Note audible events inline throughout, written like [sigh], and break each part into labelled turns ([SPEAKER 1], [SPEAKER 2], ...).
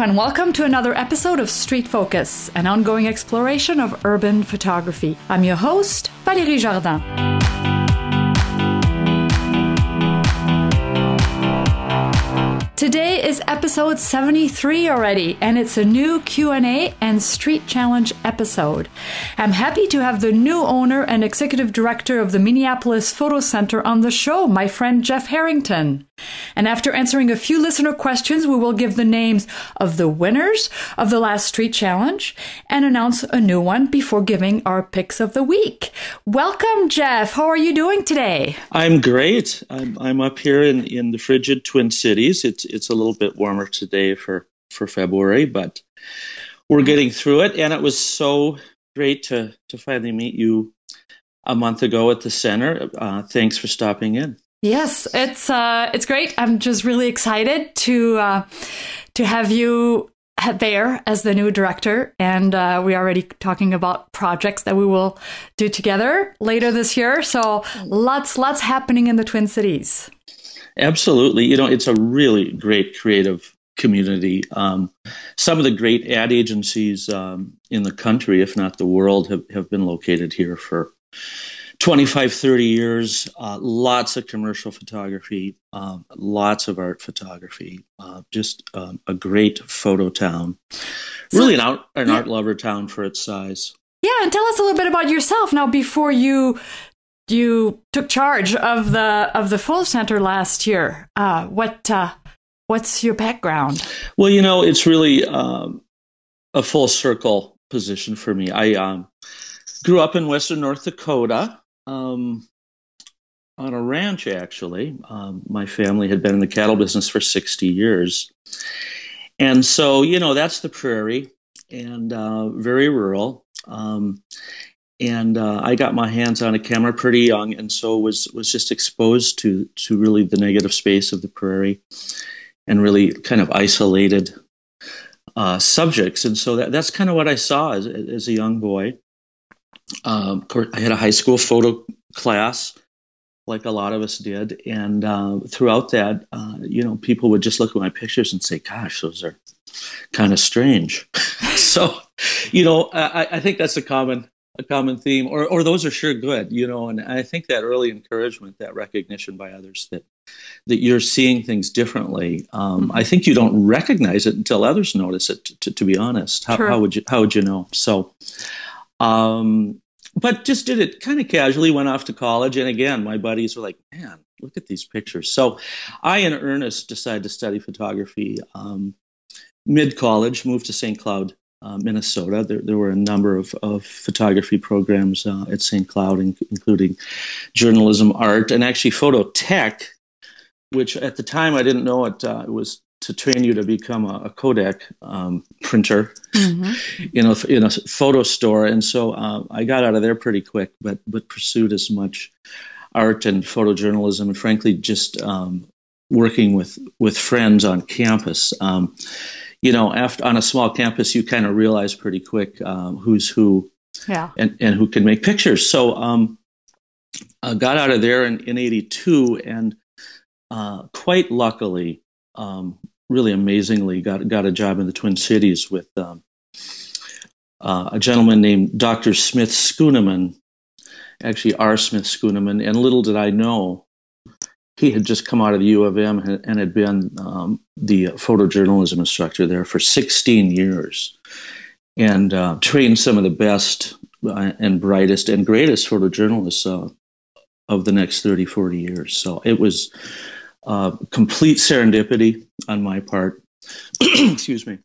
[SPEAKER 1] and welcome to another episode of Street Focus, an ongoing exploration of urban photography. I'm your host, Valérie Jardin. Today is episode 73 already and it's a new Q&A and Street Challenge episode. I'm happy to have the new owner and executive director of the Minneapolis Photo Center on the show, my friend Jeff Harrington. And after answering a few listener questions, we will give the names of the winners of the last Street Challenge and announce a new one before giving our picks of the week. Welcome, Jeff. How are you doing today?
[SPEAKER 2] I'm great. I'm, I'm up here in, in the frigid Twin Cities. It's it's a little bit warmer today for, for February, but we're getting through it. And it was so great to, to finally meet you a month ago at the center. Uh, thanks for stopping in.
[SPEAKER 1] Yes, it's uh, it's great. I'm just really excited to uh, to have you there as the new director, and uh, we're already talking about projects that we will do together later this year. So lots lots happening in the Twin Cities.
[SPEAKER 2] Absolutely, you know it's a really great creative community. Um, some of the great ad agencies um, in the country, if not the world, have, have been located here for 25, 30 years, uh, lots of commercial photography, um, lots of art photography, uh, just um, a great photo town. Really an art, an yeah. art lover town for its size.
[SPEAKER 1] Yeah, and tell us a little bit about yourself now before you you took charge of the of the Photo Center last year. Uh, what uh, what's your background?
[SPEAKER 2] Well, you know, it's really um, a full circle position for me. I um, grew up in western North Dakota um, on a ranch, actually. Um, my family had been in the cattle business for 60 years. And so, you know, that's the prairie and uh, very rural. Um, and uh, I got my hands on a camera pretty young, and so was was just exposed to to really the negative space of the prairie, and really kind of isolated uh, subjects. And so that, that's kind of what I saw as, as a young boy. Um, I had a high school photo class, like a lot of us did, and uh, throughout that, uh, you know, people would just look at my pictures and say, "Gosh, those are kind of strange." [laughs] so, you know, I, I, think that's a common a common theme, or or those are sure good, you know, and I think that early encouragement, that recognition by others that that you're seeing things differently. Um, mm-hmm. I think you don't recognize it until others notice it. To, to be honest, how, how, would you how would you know? So, um, but just did it kind of casually, went off to college. And again, my buddies were like, man, look at these pictures. So I, in earnest, decided to study photography. Um, Mid college, moved to St. Cloud, uh, Minnesota. There, there, were a number of, of photography programs uh, at St. Cloud, including journalism, art, and actually photo tech, which at the time I didn't know it, uh, it was to train you to become a, a Kodak um, printer mm-hmm. in a in a photo store, and so uh, I got out of there pretty quick, but but pursued as much art and photojournalism, and frankly, just um, working with with friends on campus. Um, you know, after on a small campus, you kind of realize pretty quick um, who's who, yeah, and and who can make pictures. So um, I got out of there in in '82, and uh, quite luckily. Um, really amazingly got got a job in the Twin Cities with um, uh, a gentleman named Dr. Smith Schoonmaker, actually R. Smith Schoonmaker, and little did I know he had just come out of the U of M and had been um, the photojournalism instructor there for 16 years and uh, trained some of the best uh, and brightest and greatest photojournalists uh, of the next 30, 40 years. So it was uh, complete serendipity on my part. [clears throat] Excuse me.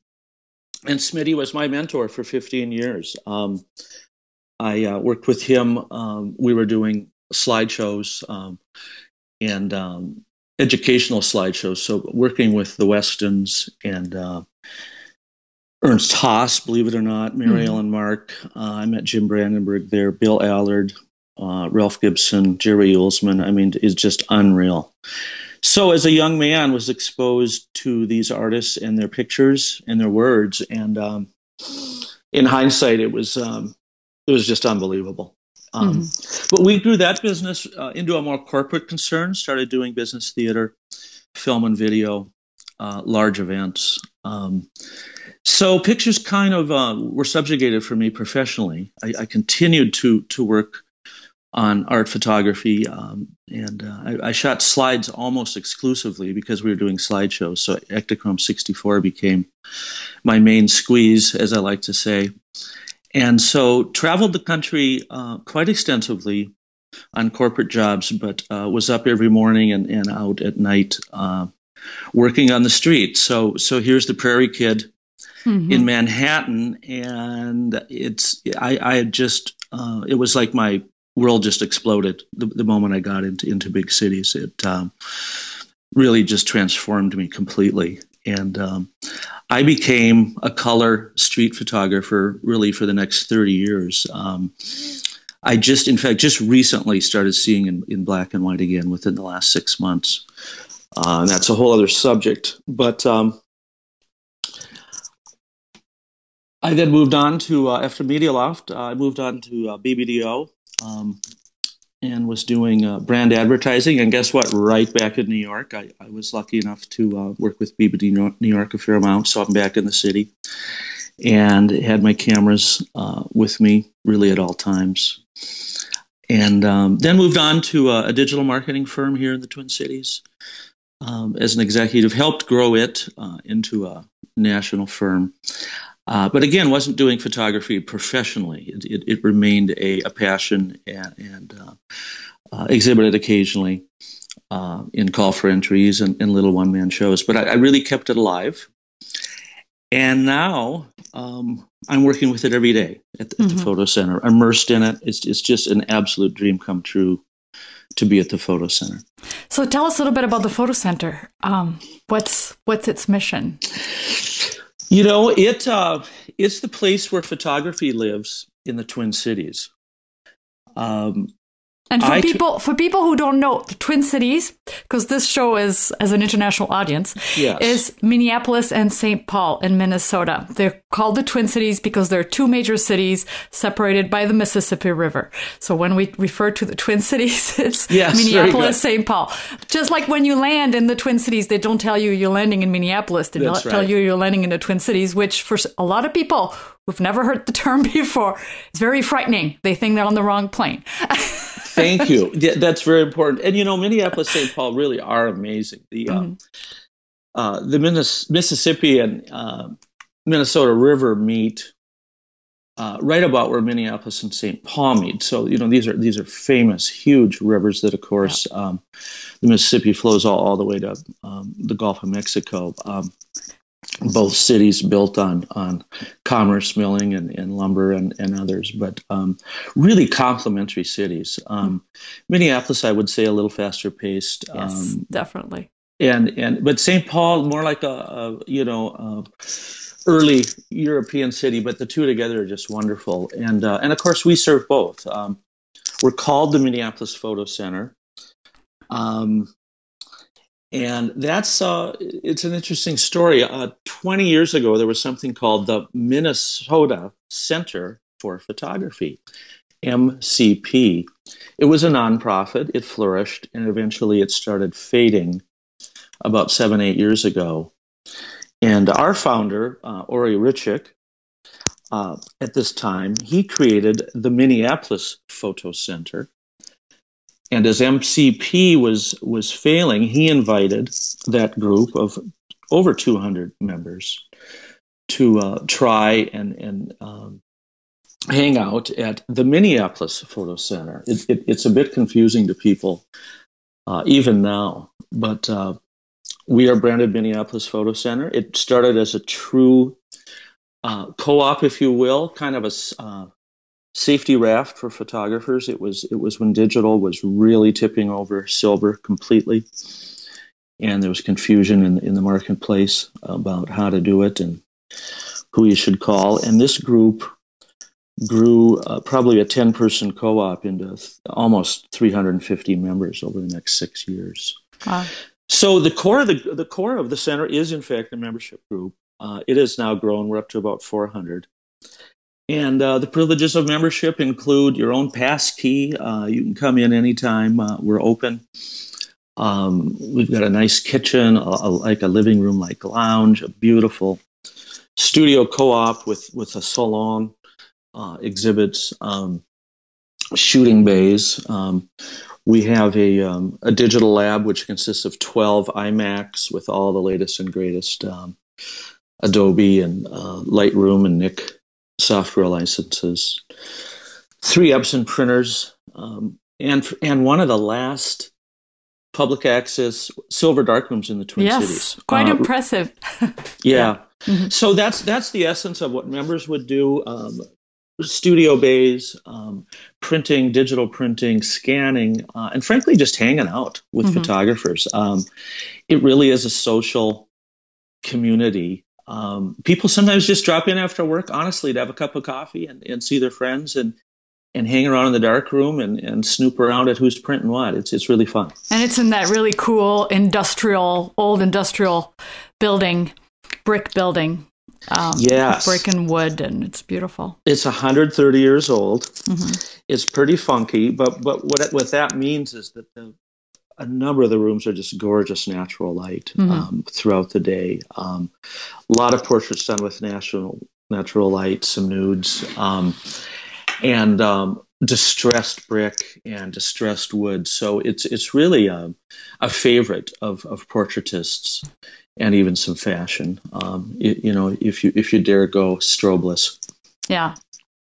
[SPEAKER 2] And Smitty was my mentor for 15 years. Um, I uh, worked with him. Um, we were doing slideshows um, and um, educational slideshows. So working with the Westons and uh, Ernst Haas, believe it or not, Mary mm-hmm. Ellen Mark. Uh, I met Jim Brandenburg there, Bill Allard, uh, Ralph Gibson, Jerry Uelsmann. I mean, it's just unreal. So as a young man, was exposed to these artists and their pictures and their words, and um, in hindsight, it was um, it was just unbelievable. Um, mm-hmm. But we grew that business uh, into a more corporate concern. Started doing business theater, film and video, uh, large events. Um, so pictures kind of uh, were subjugated for me professionally. I, I, continued to to work on art photography, um, and uh, I, I, shot slides almost exclusively because we were doing slideshows. So Ektachrome 64 became my main squeeze, as I like to say. And so traveled the country uh, quite extensively on corporate jobs, but uh, was up every morning and, and out at night uh, working on the street. So so here's the Prairie Kid mm-hmm. in Manhattan, and it's I, I had just uh, it was like my world just exploded the, the moment I got into into big cities. It um, really just transformed me completely, and um, I became a color street photographer really for the next thirty years. Um, I just, in fact, just recently started seeing in, in black and white again within the last six months. Uh, and that's a whole other subject. But um, I then moved on to, uh, after Media Loft, uh, I moved on to uh, BBDO um, and was doing uh, brand advertising. And guess what? Right back in New York. I, I was lucky enough to uh, work with BBD New York a fair amount, so I'm back in the city and had my cameras with me really at all times and um, then moved on to a, a, digital marketing firm here in the Twin Cities um, as an executive. Helped grow it uh, into a national firm, uh, but again, wasn't doing photography professionally. It, it, it remained a, a, passion and, and uh, uh exhibited occasionally uh, in call for entries and, and little one man shows. But I, I, really kept it alive. And now um, I'm working with it every day at, the, mm-hmm. the photo center, immersed in it. It's, it's just an absolute dream come true to be at the photo center.
[SPEAKER 1] So tell us a little bit about the photo center. Um, what's what's its mission?
[SPEAKER 2] You know, it uh, it's the place where photography lives in the Twin Cities.
[SPEAKER 1] Um, and for I people for people who don't know, the Twin Cities, because this show is as an international audience, yes. is Minneapolis and St. Paul in Minnesota. They're called the Twin Cities because they're two major cities separated by the Mississippi River. So when we refer to the Twin Cities, [laughs] it's yes, Minneapolis, St. Paul. Just like when you land in the Twin Cities, they don't tell you you're landing in Minneapolis. They That's tell right. you you're landing in the Twin Cities, which for a lot of people who've never heard the term [laughs] before, is very frightening. They think they're on the wrong plane. [laughs]
[SPEAKER 2] Thank you. [laughs] Yeah, that's very important. And you know, Minneapolis, St. Paul really are amazing. The uh, mm-hmm. uh, the Minis- Mississippi and uh, Minnesota River meet uh, right about where Minneapolis and St. Paul meet. So you know, these are these are famous, huge rivers that, of course, yeah. um, the Mississippi flows all, all the way to um, the Gulf of Mexico. Um, both cities built on on commerce, milling, and, and lumber, and, and others, but um, really complementary cities. Um, Minneapolis, I would say, a little faster paced.
[SPEAKER 1] Yes, um, definitely.
[SPEAKER 2] And and but St. Paul, more like a, a you know. A early European city, but the two together are just wonderful. And uh, and of course, we serve both. Um, we're called the Minneapolis Photo Center. Um, and that's uh, it's an interesting story. Uh, 20 years ago, there was something called the Minnesota Center for Photography, MCP. It was a nonprofit. It flourished, and eventually it started fading about seven, eight years ago. And our founder, uh, Orin Rutchick, uh, at this time, he created the Minneapolis Photo Center, and as MCP was was failing, he invited that group of over 200 members to uh, try and and um, hang out at the Minneapolis Photo Center. It, it, it's a bit confusing to people uh, even now, but uh, we are branded Minneapolis Photo Center. It started as a true uh, co-op, if you will, kind of a uh, safety raft for photographers. It was it was when digital was really tipping over silver completely, and there was confusion in in the marketplace about how to do it and who you should call. And this group grew uh, probably a 10 person co-op into th- almost 350 members over the next six years. Wow. So the core of the the core of the center is in fact a membership group. Uh, it has now grown. We're up to about 400. And uh, the privileges of membership include your own pass key. Uh, you can come in anytime. Uh, we're open. Um, we've got a nice kitchen, a, a, like a living room like lounge, a beautiful studio co-op with with a salon, uh, exhibits, um, shooting bays. Um, we have a, um, a digital lab which consists of 12 iMacs with all the latest and greatest um, Adobe and uh, Lightroom and Nik software licenses. Three Epson printers, um, and and one of the last public access silver darkrooms in the Twin
[SPEAKER 1] yes,
[SPEAKER 2] Cities.
[SPEAKER 1] quite uh, impressive. [laughs]
[SPEAKER 2] yeah. yeah. Mm-hmm. So that's that's the essence of what members would do. Um, studio bays, um, printing, digital printing, scanning, uh, and frankly, just hanging out with mm-hmm. photographers. Um, it really is a social community. Um, people sometimes just drop in after work, honestly, to have a cup of coffee and, and see their friends and and hang around in the dark room and, and snoop around at who's printing what. It's it's really fun.
[SPEAKER 1] And it's in that really cool industrial, old industrial building, brick building
[SPEAKER 2] um, yes.
[SPEAKER 1] brick and wood, and it's beautiful.
[SPEAKER 2] It's 130 years old. Mm-hmm. It's pretty funky, but but what it, what that means is that the, a number of the rooms are just gorgeous natural light mm-hmm. um, throughout the day. Um, a lot of portraits done with natural natural light, some nudes, um, and um, distressed brick and distressed wood. So it's it's really a, a favorite of, of portraitists and even some fashion. Um, you, you, know, if you if you dare go strobeless.
[SPEAKER 1] Yeah,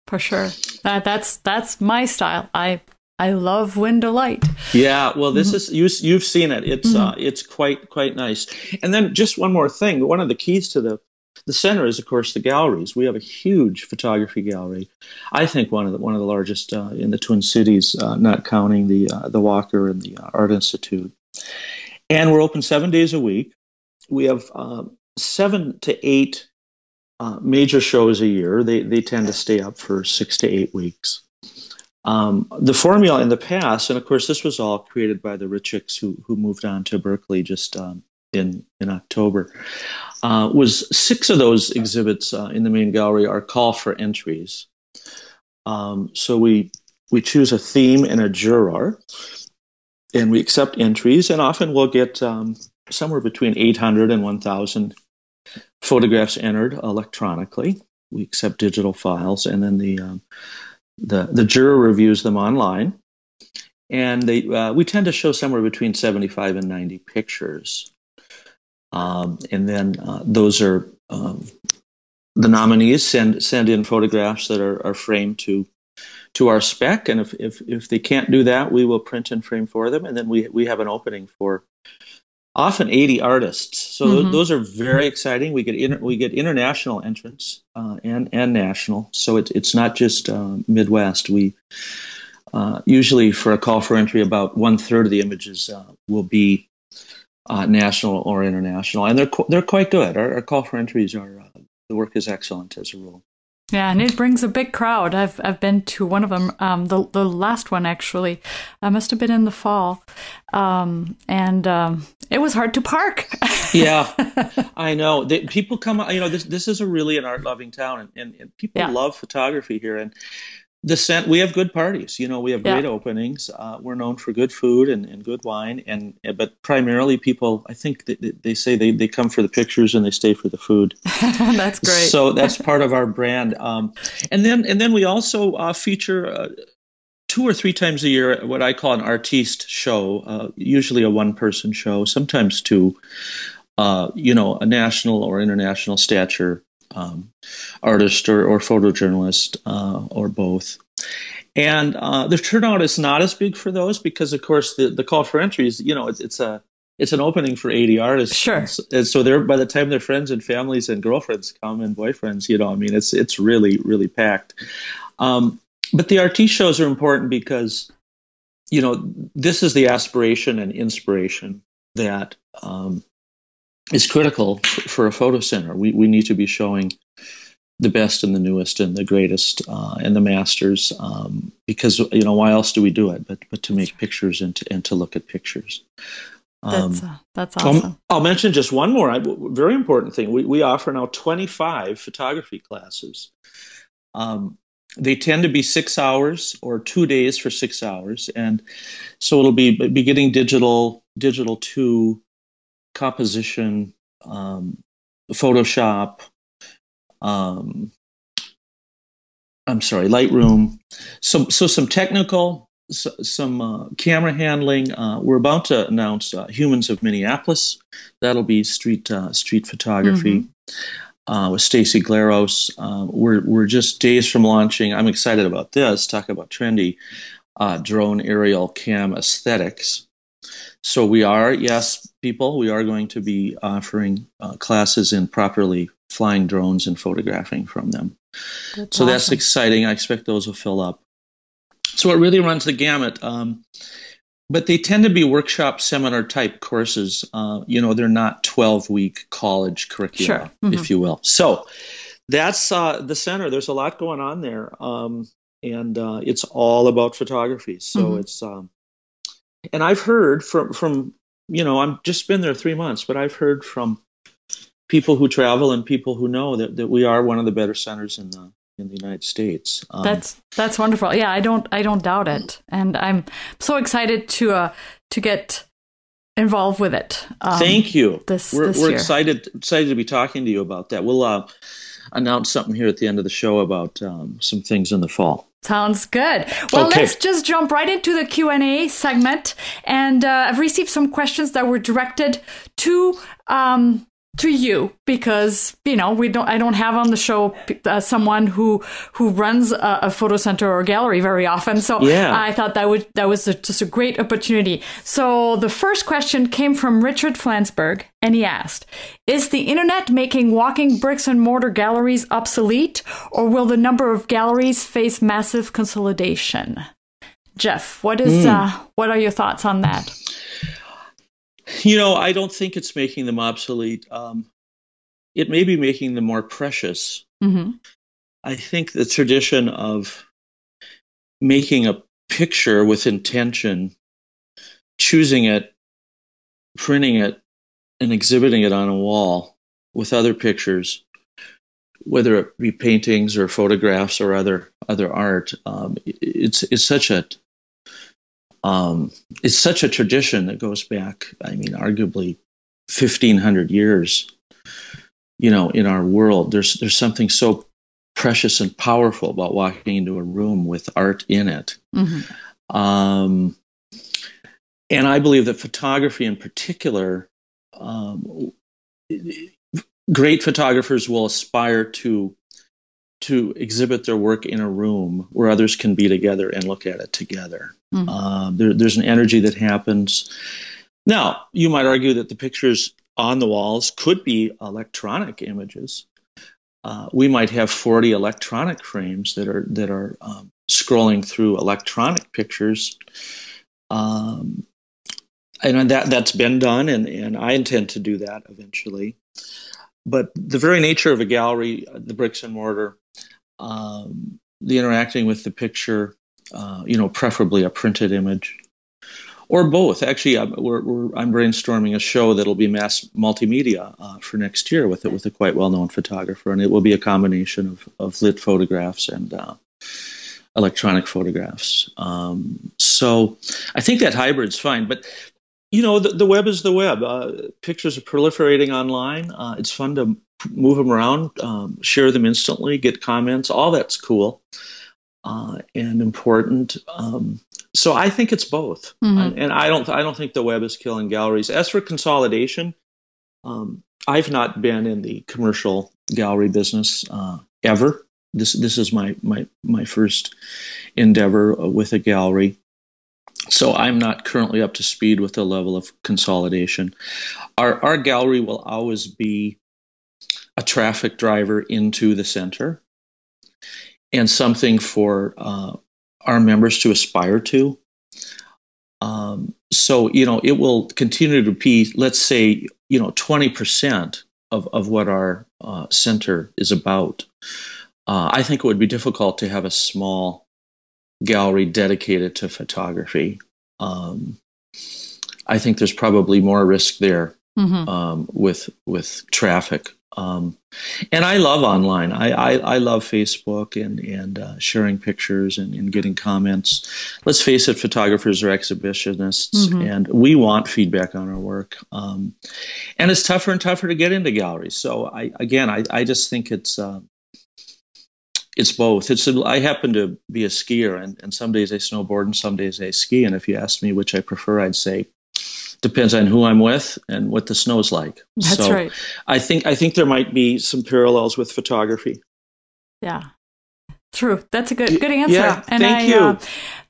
[SPEAKER 1] for sure. That that's that's my style. I I love window light.
[SPEAKER 2] Yeah, well, this mm-hmm. is you you've seen it. It's mm-hmm. uh, it's quite quite nice. And then just one more thing. One of the keys to the the center is, of course, the galleries. We have a huge photography gallery. I think one of the one of the largest uh, in the Twin Cities, uh, not counting the uh, the Walker and the uh, Art Institute. And we're open seven days a week we have uh, seven to eight uh, major shows a year. They they tend to stay up for six to eight weeks. Um, the formula in the past, and of course, this was all created by the Rutchicks who who moved on to Berkeley just um, in in October. Uh, was six of those exhibits uh, in the main gallery are call for entries. Um, so we we choose a theme and a juror, and we accept entries, and often we'll get um, somewhere between 800 and 1,000 photographs entered electronically. We accept digital files, and then the um, the the juror reviews them online, and they uh, we tend to show somewhere between 75 and 90 pictures, um, and then uh, those are um, the nominees send send in photographs that are, are framed to to our spec, and if, if if they can't do that, we will print and frame for them, and then we we have an opening for often 80 artists. So mm-hmm. those are very exciting. We get inter- we get international entrants uh, and and national. So it, it's not just uh, Midwest. We uh, usually for a call for entry, about one third of the images uh, will be uh, national or international, and they're they're quite good. Our, our call for entries are uh, the work is excellent as a rule.
[SPEAKER 1] Yeah, and it brings a big crowd. I've I've been to one of them. Um, the the last one actually, I must have been in the fall, um, and um, it was hard to park. [laughs]
[SPEAKER 2] yeah, I know. They, people come. You know, this this is a really an art loving town, and, and, and people yeah. love photography here. And the scent we have good parties you know we have great yeah. openings. Uh, we're known for good food and, and good wine and but primarily people i think they, they say they, they come for the pictures and they stay for the food. [laughs]
[SPEAKER 1] That's great.
[SPEAKER 2] So that's part of our brand. Um, and then and then we also uh, feature uh, two or three times a year what i call an artiste show uh, usually a one person show sometimes two. Uh, you know a national or international stature um, artist or, or photojournalist uh, or both. And uh, the turnout is not as big for those because, of course, the, the call for entries, you know, it's, it's a it's an opening for 80 artists.
[SPEAKER 1] Sure.
[SPEAKER 2] And so they're by the time their friends and families and girlfriends come and boyfriends, you know, I mean, it's it's really really packed. Um, but the artiste shows are important because, you know, this is the aspiration and inspiration that um, is critical for a photo center. We, we need to be showing the best and the newest and the greatest uh, and the masters um, because you know why else do we do it but but to make pictures and to, and to look at pictures?
[SPEAKER 1] Um, that's, uh, that's awesome.
[SPEAKER 2] I'll, I'll, mention just one more. Very important thing. We, we offer now 25 photography classes. Um, they tend to be six hours or two days for six hours and so it'll be beginning digital digital to composition, um, Photoshop, um, I'm sorry, Lightroom. So, so some technical, so, some uh, camera handling. Uh, we're about to announce uh, Humans of Minneapolis. That'll be street uh, street photography. Mm-hmm. Uh, with Stacy Glaros, uh, we're we're just days from launching. I'm excited about this. Talk about trendy drone aerial cam aesthetics. So we are, yes, people, we are going to be offering classes in properly flying drones and photographing from them. That's so awesome. that's exciting. I expect those will fill up. So it really runs the gamut. Um, but they tend to be workshop seminar type courses. Uh, you know, they're not 12 week college curricula, sure. mm-hmm. if you will. So that's uh, the center. There's a lot going on there. Um, and uh, it's all about photography. So mm-hmm. it's, um, and I've heard from, from, you know, I'm just been there three months, but I've heard from people who travel and people who know that, that we are one of the better centers in the in the United States.
[SPEAKER 1] Um, that's that's wonderful. Yeah, I don't I don't doubt it, and I'm so excited to uh, to get involved with it.
[SPEAKER 2] Um, thank you. This we're, this we're excited excited to be talking to you about that. We'll uh, announce something here at the end of the show about um, some things in the fall.
[SPEAKER 1] Sounds good. Well, okay. let's just jump right into the Q and A segment, and uh, I've received some questions that were directed to um, to you because you know we don't I don't have on the show uh, someone who who runs a, a, photo center or gallery very often so yeah. I thought that would that was a, just a great opportunity so the first question came from Richard Flansburgh and he asked is the internet making walking bricks and mortar galleries obsolete or will the number of galleries face massive consolidation Jeff what is mm. uh, what are your thoughts on that
[SPEAKER 2] you know, I don't think it's making them obsolete. Um, it may be making them more precious. Mm-hmm. I think the tradition of making a picture with intention, choosing it, printing it, and exhibiting it on a wall with other pictures, whether it be paintings or photographs or other other art, um, it's it's such a um, it's such a tradition that goes back, I mean, arguably 1500 years, you know, in our world. There's, there's something so precious and powerful about walking into a room with art in it. Mm-hmm. Um, and I believe that photography in particular, um, great photographers will aspire to to exhibit their work in a room where others can be together and look at it together. Mm-hmm. Uh, there, there's an energy that happens. Now, you might argue that the pictures on the walls could be electronic images. Uh, we might have 40 electronic frames that are that are um, scrolling through electronic pictures. Um, and that that's been done, and, and I intend to do that eventually. But the very nature of a gallery, the bricks and mortar, um, the interacting with the picture, uh, you know, preferably a printed image, or both. Actually, I'm, we're, we're, I'm brainstorming a show that'll be mass multimedia uh, for next year with it with a quite well-known photographer, and it will be a combination of, of lit photographs and uh, electronic photographs. Um, so I think that hybrid's fine, but you know, the, the web is the web. Uh, pictures are proliferating online. Uh, it's fun to move them around, um, share them instantly, get comments. All that's cool uh, and important. Um, so I think it's both, mm-hmm. and I don't. I don't think the web is killing galleries. As for consolidation, um, I've not been in the commercial gallery business uh, ever. This this is my my my first endeavor with a gallery. So I'm not currently up to speed with the level of consolidation. Our our gallery will always be a traffic driver into the center and something for uh, our members to aspire to. Um, so you know it will continue to be, let's say, you know, 20% of of what our uh, center is about. Uh, I think it would be difficult to have a small gallery dedicated to photography. Um, I think there's probably more risk there mm-hmm. um, with with traffic. Um, and I love online. I, I, I love Facebook and and uh, sharing pictures and, and, getting comments. Let's face it, photographers are exhibitionists, mm-hmm. and we want feedback on our work. Um, and it's tougher and tougher to get into galleries. So I again, I, I just think it's. Uh, it's both. It's a, I happen to be a skier, and, and some days I snowboard and some days I ski. And if you ask me which I prefer, I'd say depends on who I'm with and what the snow is like.
[SPEAKER 1] That's so right.
[SPEAKER 2] I think I think there might be some parallels with photography.
[SPEAKER 1] Yeah. True. That's a good good answer.
[SPEAKER 2] Yeah, and thank I, you. Uh,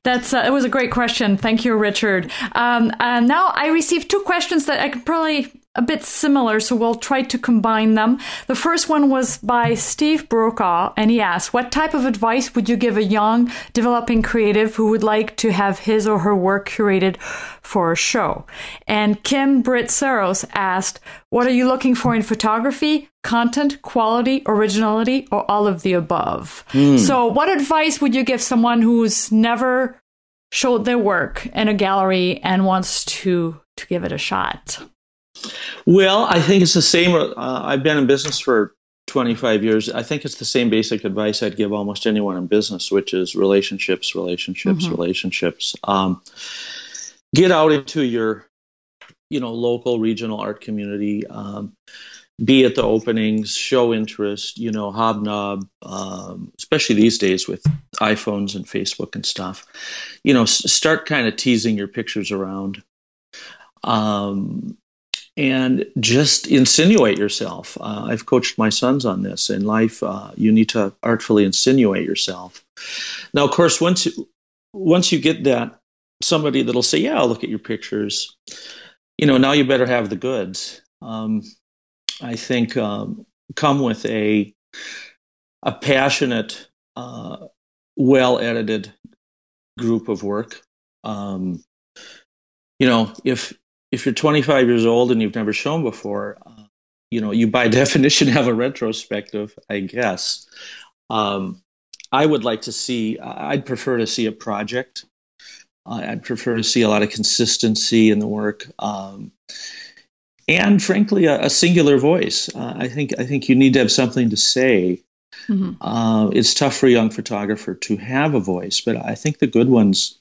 [SPEAKER 1] that's uh, it was a great question. Thank you, Richard. Um, uh, now I received two questions that I could probably a bit similar, so we'll try to combine them. The first one was by Steve Brokaw, and he asked, What type of advice would you give a young, developing creative who would like to have his or her work curated for a show? And Kim Britt Saros asked, What are you looking for in photography? Content, quality, originality, or all of the above? Mm. So, what advice would you give someone who's never showed their work in a gallery and wants to to give it a shot?
[SPEAKER 2] Well, I think it's the same. Uh, I've been in business for 25 years. I think it's the same basic advice I'd give almost anyone in business, which is relationships, relationships, mm-hmm. relationships. Um, get out into your, you know, local, regional art community. Um, be at the openings, show interest, you know, hobnob, um, especially these days with iPhones and Facebook and stuff. You know, s- start kind of teasing your pictures around. Um, and just insinuate yourself. Uh, I've coached my sons on this in life. Uh, you need to artfully insinuate yourself. Now, of course, once you, once you get that somebody that'll say, "Yeah, I'll look at your pictures," you know, now you better have the goods. Um, I think um, come with a a passionate, uh, well edited group of work. Um, you know, if if you're 25 years old and you've never shown before, uh, you know, you by [laughs] definition have a retrospective, I guess. Um, I would like to see, I'd prefer to see a project. Uh, I'd prefer to see a lot of consistency in the work. Um, and frankly, a, a singular voice. Uh, I think I think you need to have something to say. Mm-hmm. Uh, it's tough for a young photographer to have a voice, but I think the good ones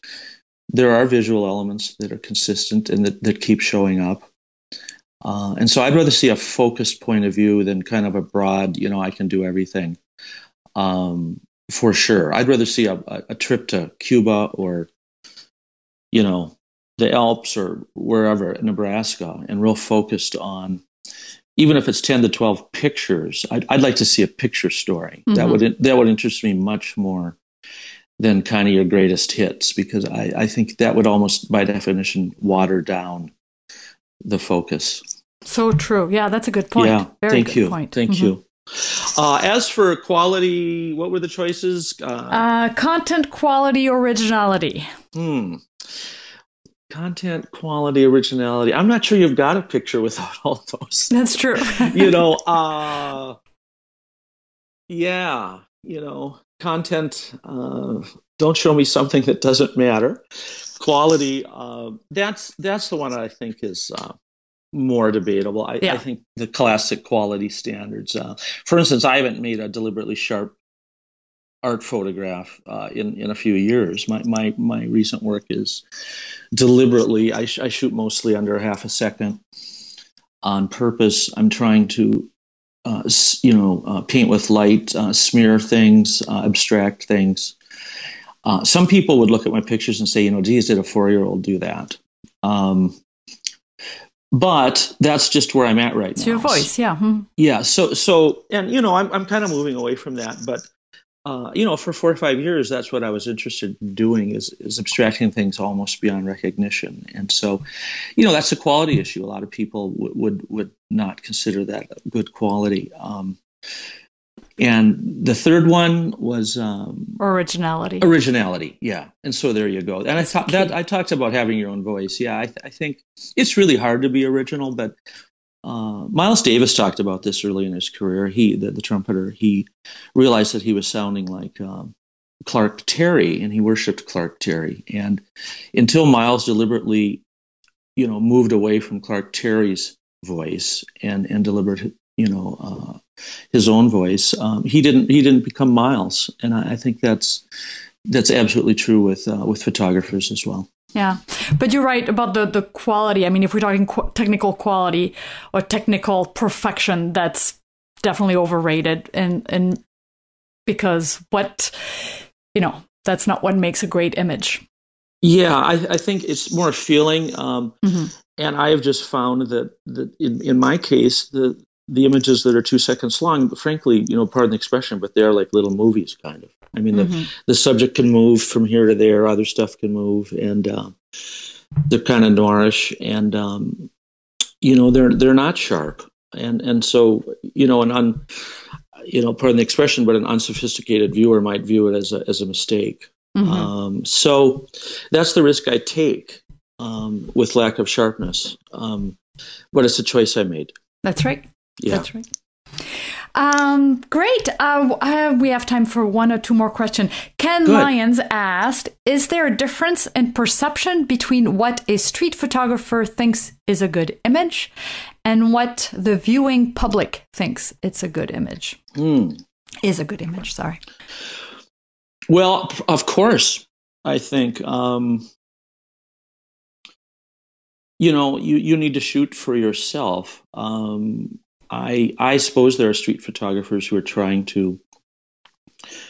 [SPEAKER 2] there are visual elements that are consistent and that, that keep showing up. Uh, and so I'd rather see a focused point of view than kind of a broad, you know, I can do everything. Um, for sure. I'd rather see a, a, trip to Cuba or, you know, the Alps or wherever, Nebraska, and real focused on, even if it's 10 to 12 pictures, I'd, I'd like to see a picture story. Mm-hmm. That would that would interest me much more than kind of your greatest hits because I, I think that would almost by definition water down the focus.
[SPEAKER 1] So true. Yeah, that's a good point.
[SPEAKER 2] Yeah,
[SPEAKER 1] Very
[SPEAKER 2] thank you.
[SPEAKER 1] Point.
[SPEAKER 2] Thank mm-hmm. you. Uh, as for quality, what were the choices?
[SPEAKER 1] Uh, uh, content, quality, originality.
[SPEAKER 2] Hmm. Content, quality, originality. I'm not sure you've got a picture without [laughs] all those.
[SPEAKER 1] That's true.
[SPEAKER 2] you know, [laughs] uh, yeah, you know, content uh, don't show me something that doesn't matter. Quality uh, that's that's the one i think is uh, more debatable. I, yeah. I, think the classic quality standards uh, for instance i haven't made a deliberately sharp art photograph uh, in in a few years. My my my recent work is deliberately I, sh- I shoot mostly under half a second on purpose. I'm trying to uh, you know, uh, paint with light, uh, smear things, uh, abstract things. Uh, some people would look at my pictures and say, you know, geez, did a four-year-old do that? Um, but that's just where I'm at right
[SPEAKER 1] it's
[SPEAKER 2] now.
[SPEAKER 1] Your voice, yeah. Hmm.
[SPEAKER 2] Yeah. So, so, and you know, I'm I'm kind of moving away from that, but uh, you know, for four or five years, that's what I was interested in doing is, is abstracting things almost beyond recognition. And so, you know, that's a quality issue. A lot of people w- would would not consider that good quality. Um, and the third one was um,
[SPEAKER 1] originality.
[SPEAKER 2] Originality, yeah. And so there you go. And I thought that I talked about having your own voice. Yeah, I, th- I think it's really hard to be original, but uh, Miles Davis talked about this early in his career. He, the, the trumpeter, he realized that he was sounding like um, Clark Terry, and he worshipped Clark Terry. And until Miles deliberately, you know, moved away from Clark Terry's voice and and delivered you know uh, his own voice. Um, he didn't he didn't become Miles, and I, I think that's that's absolutely true with uh, with photographers as well.
[SPEAKER 1] Yeah, but you're right about the the quality. I mean, if we're talking qu- technical quality or technical perfection, that's definitely overrated, and and because what you know that's not what makes a great image.
[SPEAKER 2] Yeah, I, I think it's more a feeling, um, mm-hmm. and I have just found that that in in my case the the images that are two seconds long, frankly, you know, pardon the expression, but they're like little movies, kind of. I mean, mm-hmm. the the subject can move from here to there, other stuff can move, and uh, they're kind of noirish, and um, you know, they're they're not sharp, and and so you know, an un, you know, pardon the expression, but an unsophisticated viewer might view it as a as a mistake. Mm-hmm. Um, so that's the risk I take um, with lack of sharpness, um, but it's a choice I made.
[SPEAKER 1] That's right. Yeah. That's right. Um, great. Uh, uh, we have time for one or two more questions. Ken Good. Lyons asked Is there a difference in perception between what a street photographer thinks is a good image and what the viewing public thinks it's a good image? Mm. Is a good image, sorry.
[SPEAKER 2] Well, of course, I think. Um, you know, you, you need to shoot for yourself. Um, I I suppose there are street photographers who are trying to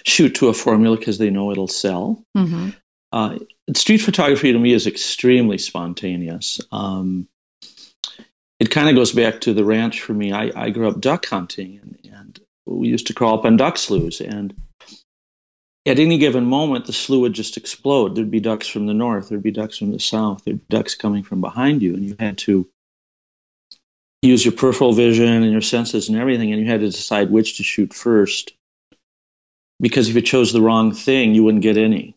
[SPEAKER 2] shoot to a formula because they know it'll sell. Mm-hmm. Uh, street photography to me is extremely spontaneous. Um, it kind of goes back to the ranch for me. I, I grew up duck hunting, and, and, we used to crawl up on duck sloughs. And at any given moment, the slough would just explode. There'd be ducks from the north, there'd be ducks from the south, there'd be ducks coming from behind you, and you had to use your peripheral vision and your senses and everything, and you had to decide which to shoot first. Because if you chose the wrong thing, you wouldn't get any.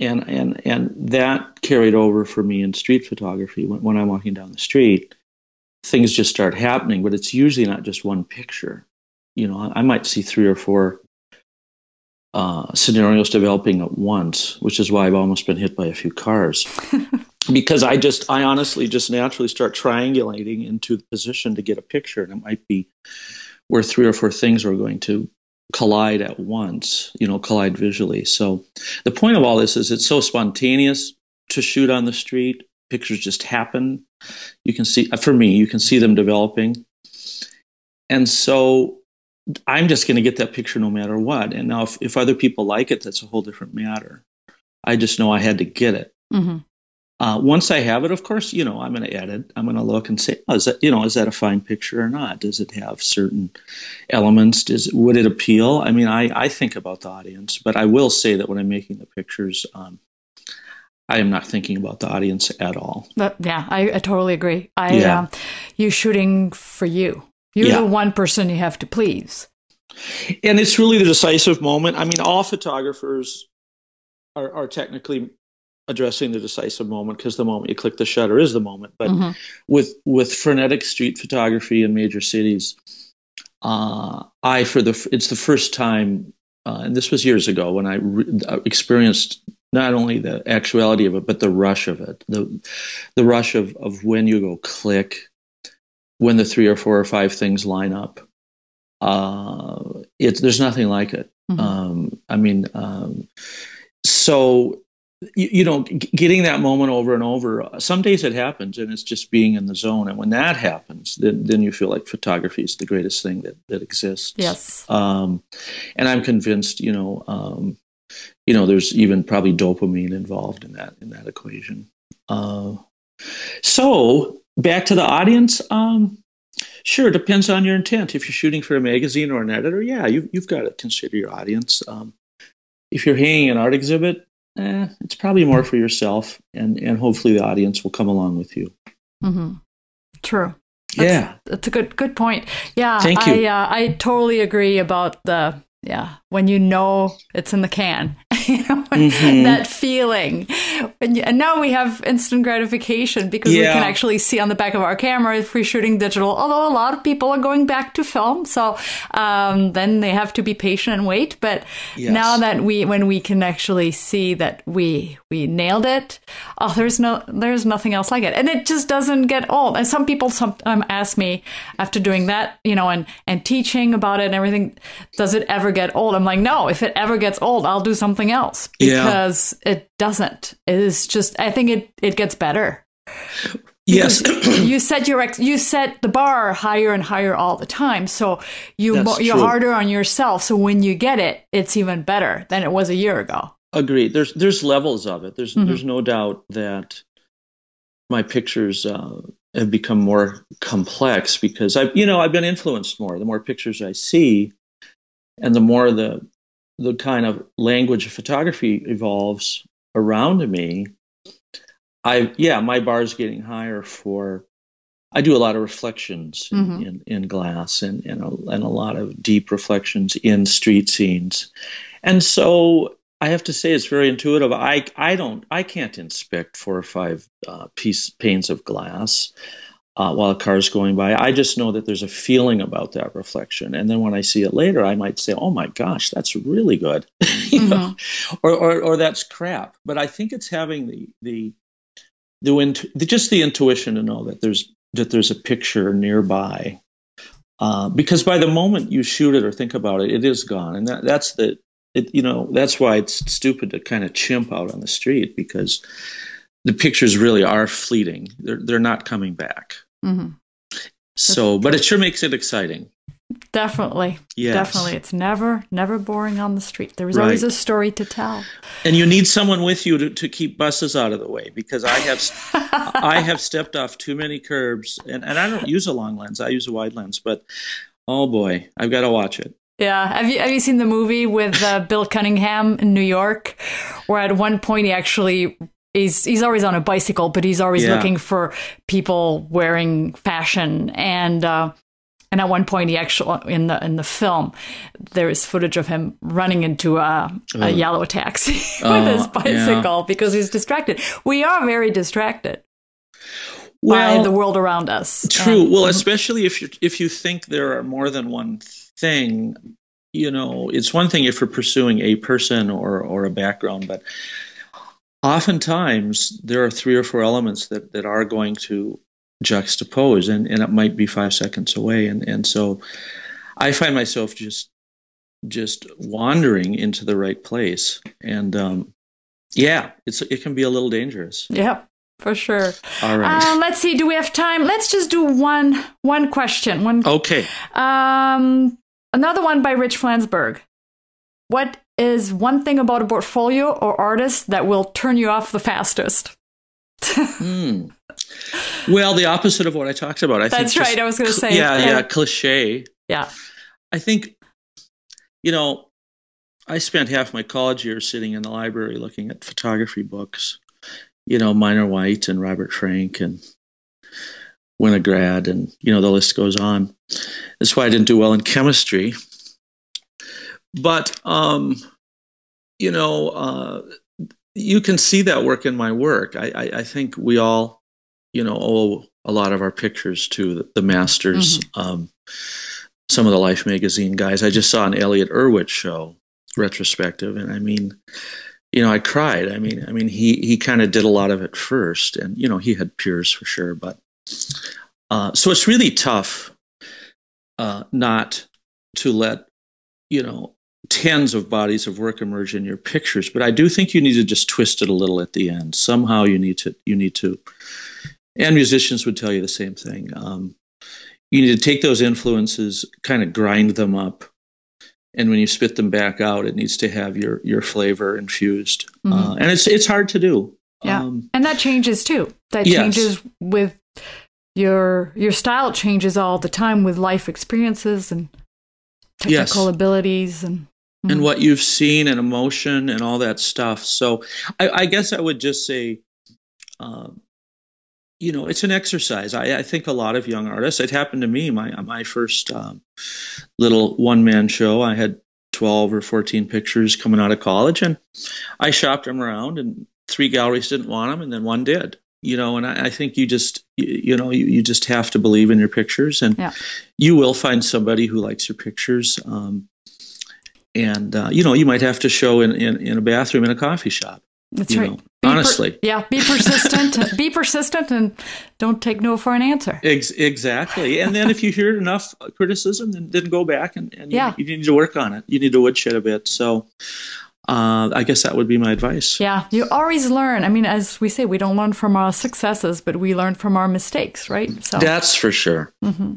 [SPEAKER 2] And and and that carried over for me in street photography. When, when I'm walking down the street, things just start happening, but it's usually not just one picture. You know, I might see three or four uh, scenarios developing at once, which is why I've almost been hit by a few cars. [laughs] because I just, I honestly just naturally start triangulating into the position to get a picture, and it might be where three or four things are going to collide at once, you know, collide visually. So the point of all this is it's so spontaneous to shoot on the street. Pictures just happen. You can see, for me, you can see them developing. And so I'm just going to get that picture no matter what. And now, if, if other people like it, that's a whole different matter. I just know I had to get it. Mm-hmm. Uh, once I have it, of course, you know, I'm going to edit. I'm going to look and say, oh, is that, you know, is that a fine picture or not? Does it have certain elements? Does would it appeal? I mean, I, I think about the audience, but I will say that when I'm making the pictures, um, I am not thinking about the audience at all.
[SPEAKER 1] But, yeah, I, I, totally agree. I, yeah. Um, you shooting for you. You're yeah. the one person you have to please.
[SPEAKER 2] And it's really the decisive moment. I mean, all photographers are, are technically addressing the decisive moment because the moment you click the shutter is the moment. But mm-hmm. with with frenetic street photography in major cities, uh, I for the it's the first time, uh, and this was years ago when I re- uh, experienced not only the actuality of it but the rush of it, the the rush of of when you go click when the three or four or five things line up. Uh, it's there's nothing like it. Mm-hmm. Um, I mean, um, so you, you, know, g- getting that moment over and over. Some days it happens, and it's just being in the zone. And when that happens, then then you feel like photography is the greatest thing that that exists.
[SPEAKER 1] Yes.
[SPEAKER 2] Um, and I'm convinced, you know, um, you know, there's even probably dopamine involved in that in that equation. Uh, so back to the audience. Um, sure, depends on your intent. If you're shooting for a magazine or an editor, yeah, you, you've got to consider your audience. Um, if you're hanging an art exhibit, eh, it's probably more for yourself, and and hopefully the audience will come along with you.
[SPEAKER 1] Mm-hmm. True.
[SPEAKER 2] That's, yeah,
[SPEAKER 1] that's a good good point. Yeah,
[SPEAKER 2] Thank you.
[SPEAKER 1] I uh, I totally agree about the yeah when you know it's in the can [laughs] you know mm-hmm. [laughs] that feeling and, and, now we have instant gratification because yeah. we can actually see on the back of our camera if we're shooting digital although a lot of people are going back to film so um, then they have to be patient and wait but yes. now that we when we can actually see that we we nailed it. Oh, there's no, there's nothing else like it, and it just doesn't get old. And some people sometimes ask me after doing that, you know, and and teaching about it and everything, does it ever get old? I'm like, no. If it ever gets old, I'll do something else because yeah. it doesn't. It is just, I think it it gets better.
[SPEAKER 2] Yes, [clears throat]
[SPEAKER 1] you set your ex- you set the bar higher and higher all the time. So you mo- you're harder on yourself. So when you get it, it's even better than it was a year ago.
[SPEAKER 2] Agreed. There's there's levels of it. There's mm-hmm. there's no doubt that my pictures uh, have become more complex because I've you know I've been influenced more. The more pictures I see, and the more the the kind of language of photography evolves around me, I yeah, my bar is getting higher for. I do a lot of reflections in, mm-hmm. in, in, glass and and a, and a lot of deep reflections in street scenes, and so I have to say it's very intuitive. I I don't I can't inspect four or five uh, piece panes of glass. Uh, while a car is going by. I just know that there's a feeling about that reflection, and then when I see it later, I might say, "Oh my gosh, that's really good," [laughs] you mm-hmm. know, or, or, or that's crap. But I think it's having the the the, just the intuition to know that there's that there's a picture nearby. Uh, because by the moment you shoot it or think about it it is gone. And that, that's the it, you know that's why it's stupid to kind of chimp out on the street because the pictures really are fleeting. They're, they're not coming back mm-hmm. so but it sure makes it exciting
[SPEAKER 1] Definitely. Yes. Definitely. It's never, never boring on the street. There's right. always a story to tell.
[SPEAKER 2] And you need someone with you to, to keep buses out of the way because I have [laughs] I have stepped off too many curbs and, and I don't use a long lens. I use a wide lens, but oh boy, I've got to watch it.
[SPEAKER 1] Yeah. Have you have you seen the movie with uh, Bill Cunningham in New York, where at one point he actually he's he's always on a bicycle, but he's always yeah. looking for people wearing fashion and. Uh, and at one point, he actually in the in the film, there is footage of him running into a, a yellow taxi [laughs] with his bicycle yeah. because he's distracted. We are very distracted well, by the world around us.
[SPEAKER 2] True. And, well, especially if you if you think there are more than one thing, you know, it's one thing if you're pursuing a person or or a background, but oftentimes there are three or four elements that that are going to juxtapose and, and it might be five seconds away. And, and so I find myself just just wandering into the right place. And um, yeah it's it can be a little dangerous.
[SPEAKER 1] Yeah for sure.
[SPEAKER 2] All right.
[SPEAKER 1] Uh, let's see do we have time? Let's just do one one question one
[SPEAKER 2] okay.
[SPEAKER 1] Um another one by rich flansburgh. What is one thing about a portfolio or artist that will turn you off the fastest
[SPEAKER 2] hmm. [laughs] Well, the opposite of what I talked about. I
[SPEAKER 1] That's right. I was going to say.
[SPEAKER 2] Yeah, yeah, cliche.
[SPEAKER 1] Yeah.
[SPEAKER 2] I think, you know, I spent half my college years sitting in the library looking at photography books. You know, Minor White and Robert Frank and Winogrand, and you know the list goes on. That's why I didn't do well in chemistry. But um, you know, uh, you can see that work in my work. I, I, I think we all you know owe a lot of our pictures to the masters. Mm-hmm. Um, some of the Life magazine guys. I just saw an Elliott Erwitt show retrospective, and I mean, you know, I cried. I mean, I mean, he he kind of did a lot of it first, and you know, he had peers for sure, but uh, so it's really tough uh, not to let you know tens of bodies of work emerge in your pictures but i do think you need to just twist it a little at the end somehow you need to you need to and musicians would tell you the same thing. Um, you need to take those influences, kind of grind them up, and when you spit them back out, it needs to have your your flavor infused. Mm-hmm. Uh, and it's it's hard to do.
[SPEAKER 1] Yeah, um, and that changes too. That yes. changes with your your style changes all the time with life experiences and technical yes. abilities and
[SPEAKER 2] mm-hmm. and what you've seen and emotion and all that stuff. So I, I guess I would just say. Um, you know, it's an exercise. I, I, think a lot of young artists. It happened to me. My my first um, little one man show. I had twelve or fourteen pictures coming out of college, and I shopped them around, and three galleries didn't want them, and then one did. You know, and I, I think you just you, you know you, you just have to believe in your pictures, and
[SPEAKER 1] yeah.
[SPEAKER 2] you will find somebody who likes your pictures. Um, and uh, you know, you might have to show in, in in a bathroom in a coffee shop
[SPEAKER 1] That's right.
[SPEAKER 2] Know, honestly,
[SPEAKER 1] per- yeah, be persistent. [laughs] be persistent, and don't take no for an answer.
[SPEAKER 2] Ex- exactly. And then if you hear enough criticism, then, then go back and, and
[SPEAKER 1] yeah.
[SPEAKER 2] you, you, need to work on it. You need to woodshed a bit. So. Uh, I guess that would be my advice.
[SPEAKER 1] Yeah, you always learn. I mean, as we say, we don't learn from our successes, but we learn from our mistakes, right?
[SPEAKER 2] So that's for sure.
[SPEAKER 1] Mm-hmm.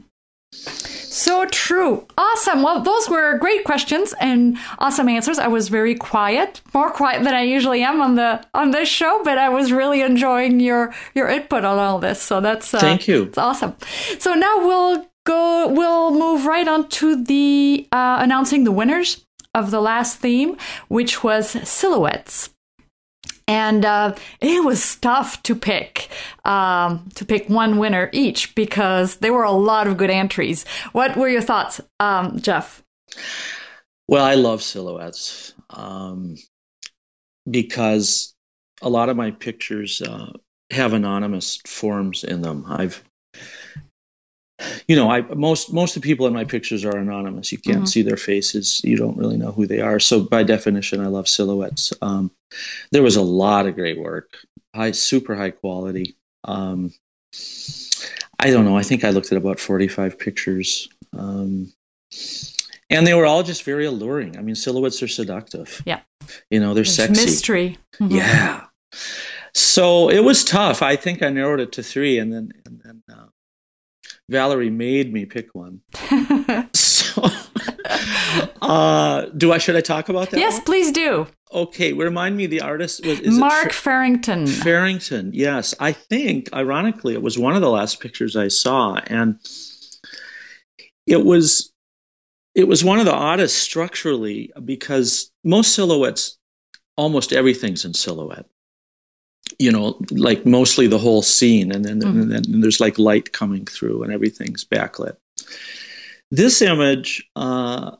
[SPEAKER 1] So true. Awesome. Well, those were great questions and awesome answers. I was very quiet, more quiet than I usually am on the on this show, but I was really enjoying your your input on all this. So that's uh,
[SPEAKER 2] thank you.
[SPEAKER 1] It's awesome. So now we'll go. We'll move right on to the uh, announcing the winners of the last theme, which was silhouettes and uh, it was tough to pick um, to pick one winner each because there were a lot of good entries. What were your thoughts, um, Jeff?
[SPEAKER 2] Well, I love silhouettes um, because a lot of my pictures uh, have anonymous forms in them. I've you know, I most most of the people in my pictures are anonymous. You can't mm-hmm. see their faces. You don't really know who they are. So by definition, I love silhouettes. Um, there was a lot of great work, high, super high quality. Um, I don't know. I think I looked at about forty-five pictures, um, and they were all just very alluring. I mean, silhouettes are seductive.
[SPEAKER 1] Yeah,
[SPEAKER 2] you know, they're
[SPEAKER 1] There's
[SPEAKER 2] sexy.
[SPEAKER 1] Mystery.
[SPEAKER 2] Mm-hmm. Yeah. So it was tough. I think I narrowed it to three, and then and then uh, Valerie made me pick one. [laughs] so, uh, do I should I talk about that?
[SPEAKER 1] Yes,
[SPEAKER 2] one?
[SPEAKER 1] please do.
[SPEAKER 2] Okay, remind me the artist was
[SPEAKER 1] Mark Farrington.
[SPEAKER 2] Farrington, yes. I think, ironically, it was one of the last pictures I saw, and it was it was one of the oddest structurally because most silhouettes, almost everything's in silhouette you know, like mostly the whole scene, and then, mm-hmm. and then there's like light coming through, and everything's backlit. This image uh,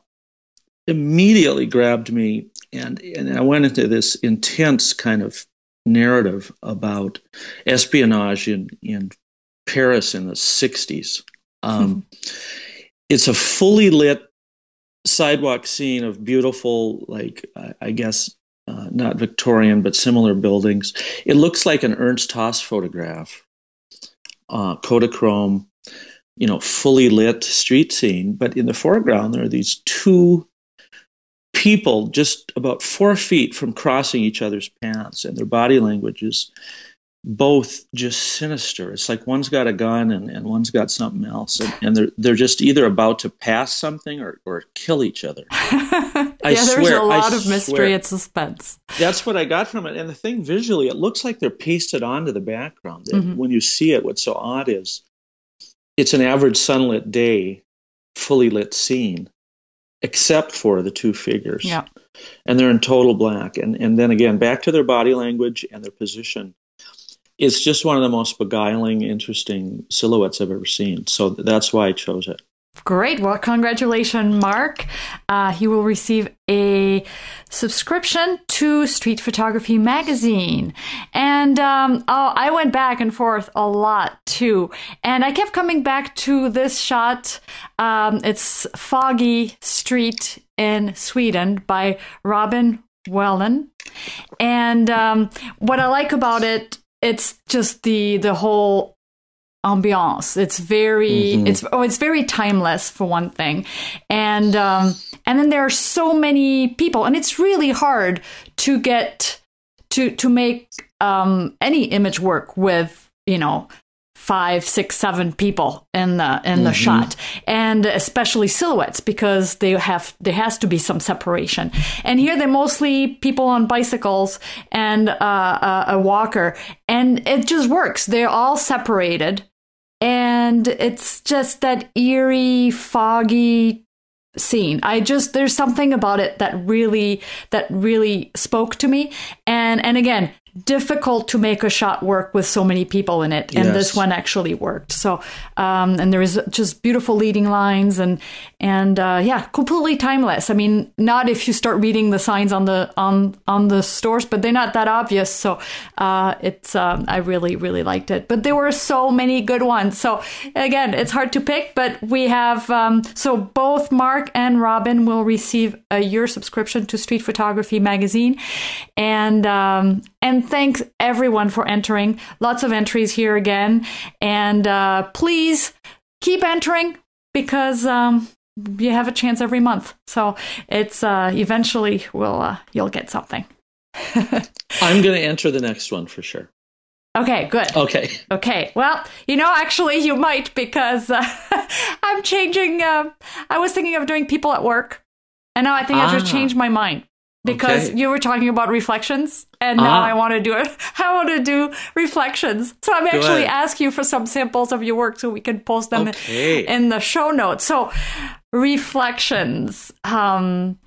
[SPEAKER 2] immediately grabbed me, and and I went into this intense kind of narrative about espionage in in Paris in the '60s. Um, mm-hmm. It's a fully lit sidewalk scene of beautiful, like I guess uh, not Victorian, but similar buildings. It looks like an Ernst Haas photograph, uh, Kodachrome, you know, fully lit street scene. But in the foreground, there are these two people just about four feet from crossing each other's paths, and their body language is both just sinister. It's like one's got a gun and, and one's got something else, and, and they're they're just either about to pass something or, or kill each other. [laughs]
[SPEAKER 1] I yeah,
[SPEAKER 2] swear,
[SPEAKER 1] there's a lot
[SPEAKER 2] I
[SPEAKER 1] of mystery
[SPEAKER 2] swear.
[SPEAKER 1] and suspense.
[SPEAKER 2] That's what I got from it. And the thing visually, it looks like they're pasted onto the background. Mm-hmm. When you see it, what's so odd is it's an average sunlit day, fully lit scene, except for the two figures.
[SPEAKER 1] Yeah.
[SPEAKER 2] And they're in total black. And and then again, back to their body language and their position it's just one of the most beguiling, interesting silhouettes I've ever seen. So that's why I chose it.
[SPEAKER 1] Great. Well, congratulations, Mark. Uh, he will receive a subscription to Street Photography Magazine. And um, oh, I went back and forth a lot too. And I kept coming back to this shot. Um, it's Foggy Street in Sweden by Robin Wellen. And um, what I like about it it's just the the whole ambiance it's very mm-hmm. it's oh it's very timeless for one thing and um and then there are so many people and it's really hard to get to to make um any image work with you know five, six, seven people in the in the mm-hmm. shot, and especially silhouettes because they have there has to be some separation. And here they're mostly people on bicycles and uh, a, a walker, and it just works. They're all separated, and it's just that eerie, foggy scene. I just there's something about it that really that really spoke to me. And and again, difficult to make a shot work with so many people in it and yes. this one actually worked. So um, and there is just beautiful leading lines and and uh, yeah completely timeless. I mean not if you start reading the signs on the on on the stores but they're not that obvious. So uh, it's um, i really really liked it. But there were so many good ones. So again it's hard to pick but we have um, so both mark and robin will receive a year subscription to street photography magazine. And um, And thanks everyone for entering. Lots of entries here again. And uh, please keep entering because um, you have a chance every month. So it's uh, eventually will uh, you'll get something. [laughs]
[SPEAKER 2] I'm going to enter the next one for sure.
[SPEAKER 1] Okay, good.
[SPEAKER 2] Okay.
[SPEAKER 1] Okay. Well, you know, actually, you might because uh, [laughs] I'm changing. Uh, I was thinking of doing people at work, and now I think ah. I just changed my mind because okay. you were talking about reflections, and now ah. I want to do it. [laughs] I want to do reflections. So I'm actually asking you for some samples of your work so we can post them okay. in, in the show notes. So reflections. Um,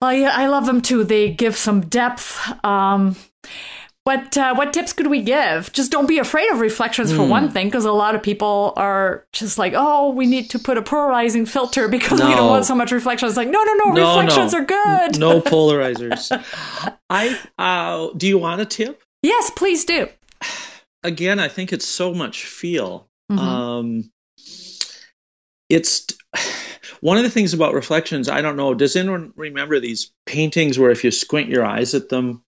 [SPEAKER 1] well, yeah, I love them too. They give some depth. Um, what uh, what tips could we give? Just don't be afraid of reflections for mm. one thing, because a lot of people are just like, oh, we need to put a polarizing filter [laughs] because no. we don't want so much reflection. It's like, no, no, no, no reflections no. are good.
[SPEAKER 2] No [laughs] polarizers. I uh, do you want a tip?
[SPEAKER 1] Yes, please do.
[SPEAKER 2] Again, I think it's so much feel. Mm-hmm. Um, it's [sighs] one of the things about reflections. I don't know. Does anyone remember these paintings where if you squint your eyes at them?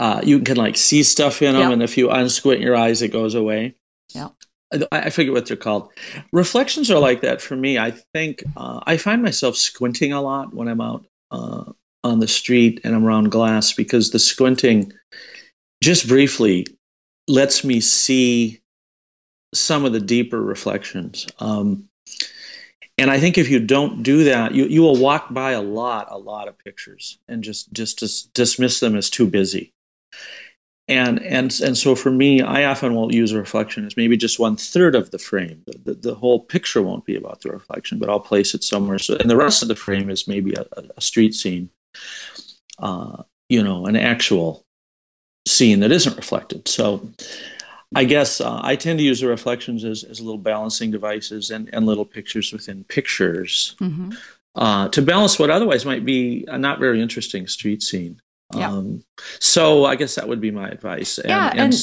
[SPEAKER 2] Uh, you can like see stuff in them, yep. and if you unsquint your eyes, it goes away.
[SPEAKER 1] Yeah.
[SPEAKER 2] I, I forget what they're called. Reflections are like that for me. I think uh, I find myself squinting a lot when I'm out uh, on the street and I'm around glass because the squinting just briefly lets me see some of the deeper reflections. Um, and I think if you don't do that, you, you will walk by a lot, a lot of pictures and just, just, just dismiss them as too busy and and and so for me, I often will use a reflection as maybe just one third of the frame. The, the, the, whole picture won't be about the reflection, but I'll place it somewhere. So, and the rest of the frame is maybe a, a street scene, uh, you know, an actual scene that isn't reflected. So, I guess uh, I tend to use the reflections as, as little balancing devices and, and little pictures within pictures mm-hmm. uh, to balance what otherwise might be a not very interesting street scene. Yeah. Um, so I guess that would be my advice.
[SPEAKER 1] And, yeah, and, and,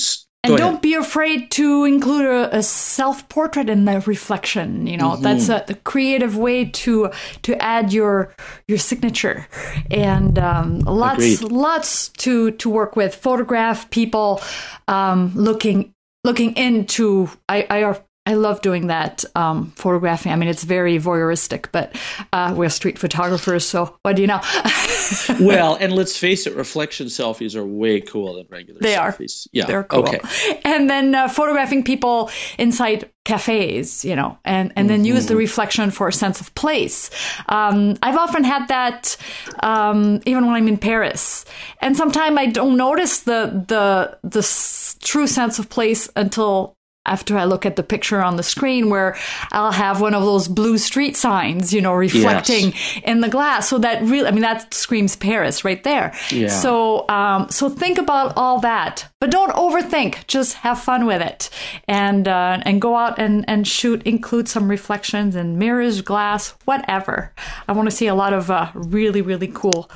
[SPEAKER 1] and don't be afraid to include a, a self portrait in the reflection. You know, mm-hmm. that's a, a, creative way to to add your your signature, and um, lots Agreed. lots to to work with. Photograph people um, looking looking into. I, I I love doing that um, photographing. I mean, it's very voyeuristic, but uh, we're street photographers, so what do you know? [laughs]
[SPEAKER 2] well, and let's face it, reflection selfies are way cooler than regular
[SPEAKER 1] they
[SPEAKER 2] selfies.
[SPEAKER 1] Are. Yeah, they're cool. Okay. And then uh, photographing people inside cafes, you know, and, and then mm-hmm. use the mm-hmm. reflection for a sense of place. Um, I've often had that um, even when I'm in Paris, and sometimes I don't notice the the the true sense of place until after I look at the picture on the screen where I'll have one of those blue street signs, you know, reflecting yes. in the glass. So that really, I mean, that screams Paris right there. Yeah. So, um, so think about all that, but don't overthink. Just have fun with it, and uh, and go out and and shoot. Include some reflections and mirrors, glass, whatever. I want to see a lot of uh, really really cool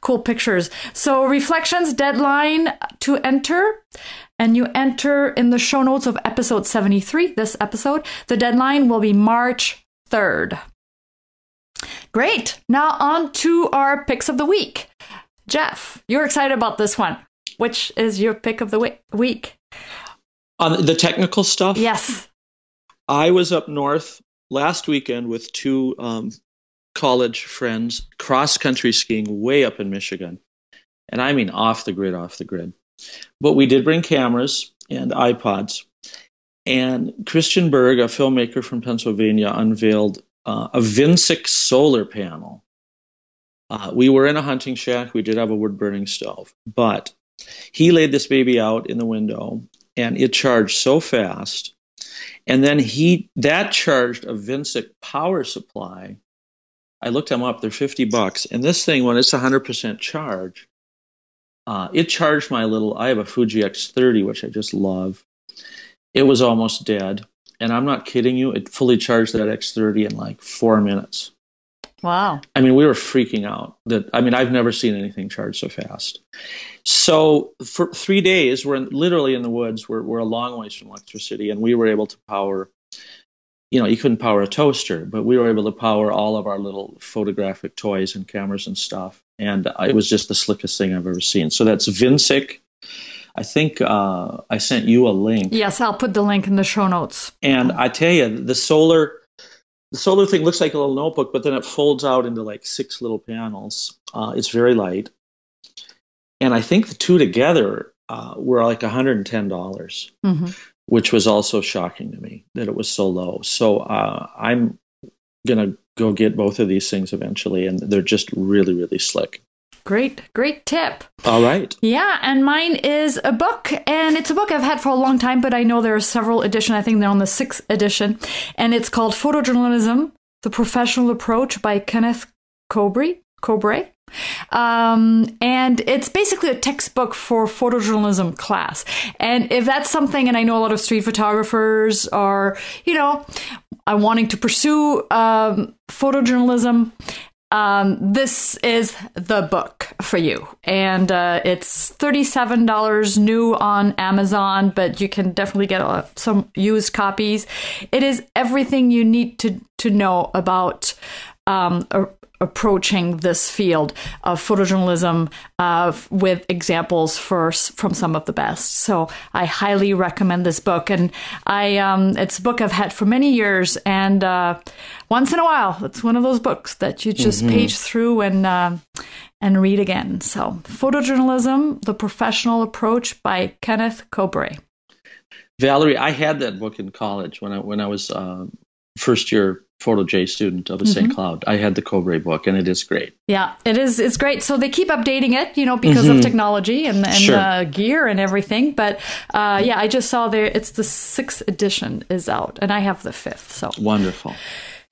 [SPEAKER 1] cool pictures. So reflections deadline to enter and you enter in the show notes of episode 73, this episode. The deadline will be March 3rd. Great. Now on to our picks of the week. Jeff, you're excited about this one. Which is your pick of the week?
[SPEAKER 2] On the technical stuff?
[SPEAKER 1] Yes.
[SPEAKER 2] I was up north last weekend with two um, college friends cross country skiing way up in Michigan. And I mean off the grid, off the grid. But we did bring cameras and iPods. And Christian Berg, a filmmaker from Pennsylvania, unveiled uh, a Vinsic solar panel. Uh, we were in a hunting shack. We did have a wood burning stove, but he laid this baby out in the window and it charged so fast. And then he that charged a Vinsic power supply. I looked them up; they're fifty bucks. And this thing, when it's hundred percent charge, uh, it charged my little. I have a Fuji X30, which I just love. It was almost dead, and I'm not kidding you. It fully charged that X30 in like four minutes.
[SPEAKER 1] Wow.
[SPEAKER 2] I mean, we were freaking out. That I mean, I've never seen anything charge so fast. So for three days, we're in, literally in the woods. We're we're a long ways from electricity, and we were able to power. You know, you couldn't power a toaster, but we were able to power all of our little photographic toys and cameras and stuff and it was just the slickest thing I've ever seen. So that's Vinsic. I think uh, I sent you a link.
[SPEAKER 1] Yes, I'll put the link in the show notes.
[SPEAKER 2] And I tell you, the solar the solar thing looks like a little notebook, but then it folds out into like six little panels. Uh, it's very light, and I think the two together uh, were like $110, dollars mm-hmm. which was also shocking to me that it was so low. So uh, I'm gonna go get both of these things eventually, and they're just really, really slick.
[SPEAKER 1] Great, great tip.
[SPEAKER 2] All right.
[SPEAKER 1] Yeah, and mine is a book, and it's a book I've had for a long time, but I know there are several editions. I think they're on the sixth edition, and it's called Photojournalism: The Professional Approach by Kenneth Kobré. Kobré. Um, and it's basically a textbook for photojournalism class. And if that's something, and I know a lot of street photographers are, you know, I'm wanting to pursue um, photojournalism. Um, this is the book for you. And uh, it's $37 new on Amazon, but you can definitely get uh, some used copies. It is everything you need to, to know about um, approaching this field of photojournalism uh, with examples first from some of the best. So I highly recommend this book, and I um, it's a book I've had for many years, and uh, once in a while, it's one of those books that you just mm-hmm. page through and uh, and read again. So photojournalism: The Professional Approach by Kenneth Kobré.
[SPEAKER 2] Valerie, I had that book in college when I when I was uh, first year Photo J student of the mm-hmm. St. Cloud. I had the Kobré book, and it is great.
[SPEAKER 1] Yeah, it is. It's great. So they keep updating it, you know, because mm-hmm. of technology and, and sure. uh, gear and everything. But uh, yeah, I just saw there. It's the sixth edition is out, and I have the fifth. So
[SPEAKER 2] wonderful.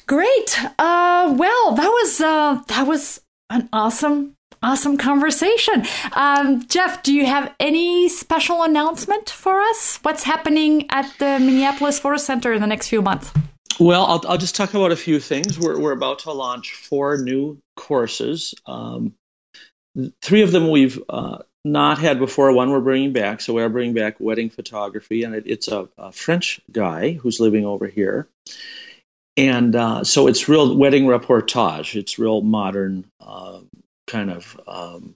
[SPEAKER 1] Great. Uh, well, that was uh, that was an awesome awesome conversation. Um, Jeff, do you have any special announcement for us? What's happening at the Minneapolis Photo Center in the next few months?
[SPEAKER 2] Well, I'll, I'll just talk about a few things. We're, we're about to launch four new courses. Um, three of them we've uh, not had before. One we're bringing back. So we're bringing back wedding photography, and it, it's a, a, French guy who's living over here. And uh, so it's real wedding reportage. It's real modern uh, kind of um,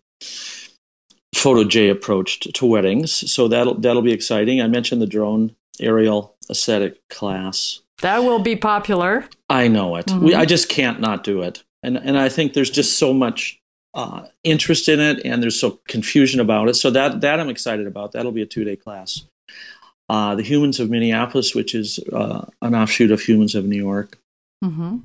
[SPEAKER 2] photo J approach to, to weddings. So that'll that'll be exciting. I mentioned the drone aerial aesthetic class
[SPEAKER 1] that will be popular.
[SPEAKER 2] I know it. Mm-hmm. We, I just can't not do it. And and I think there's just so much uh, interest in it, and there's so confusion about it. So that that I'm excited about. That'll be a two day class. Uh, the Humans of Minneapolis, which is uh, an offshoot of Humans of New York, mm-hmm.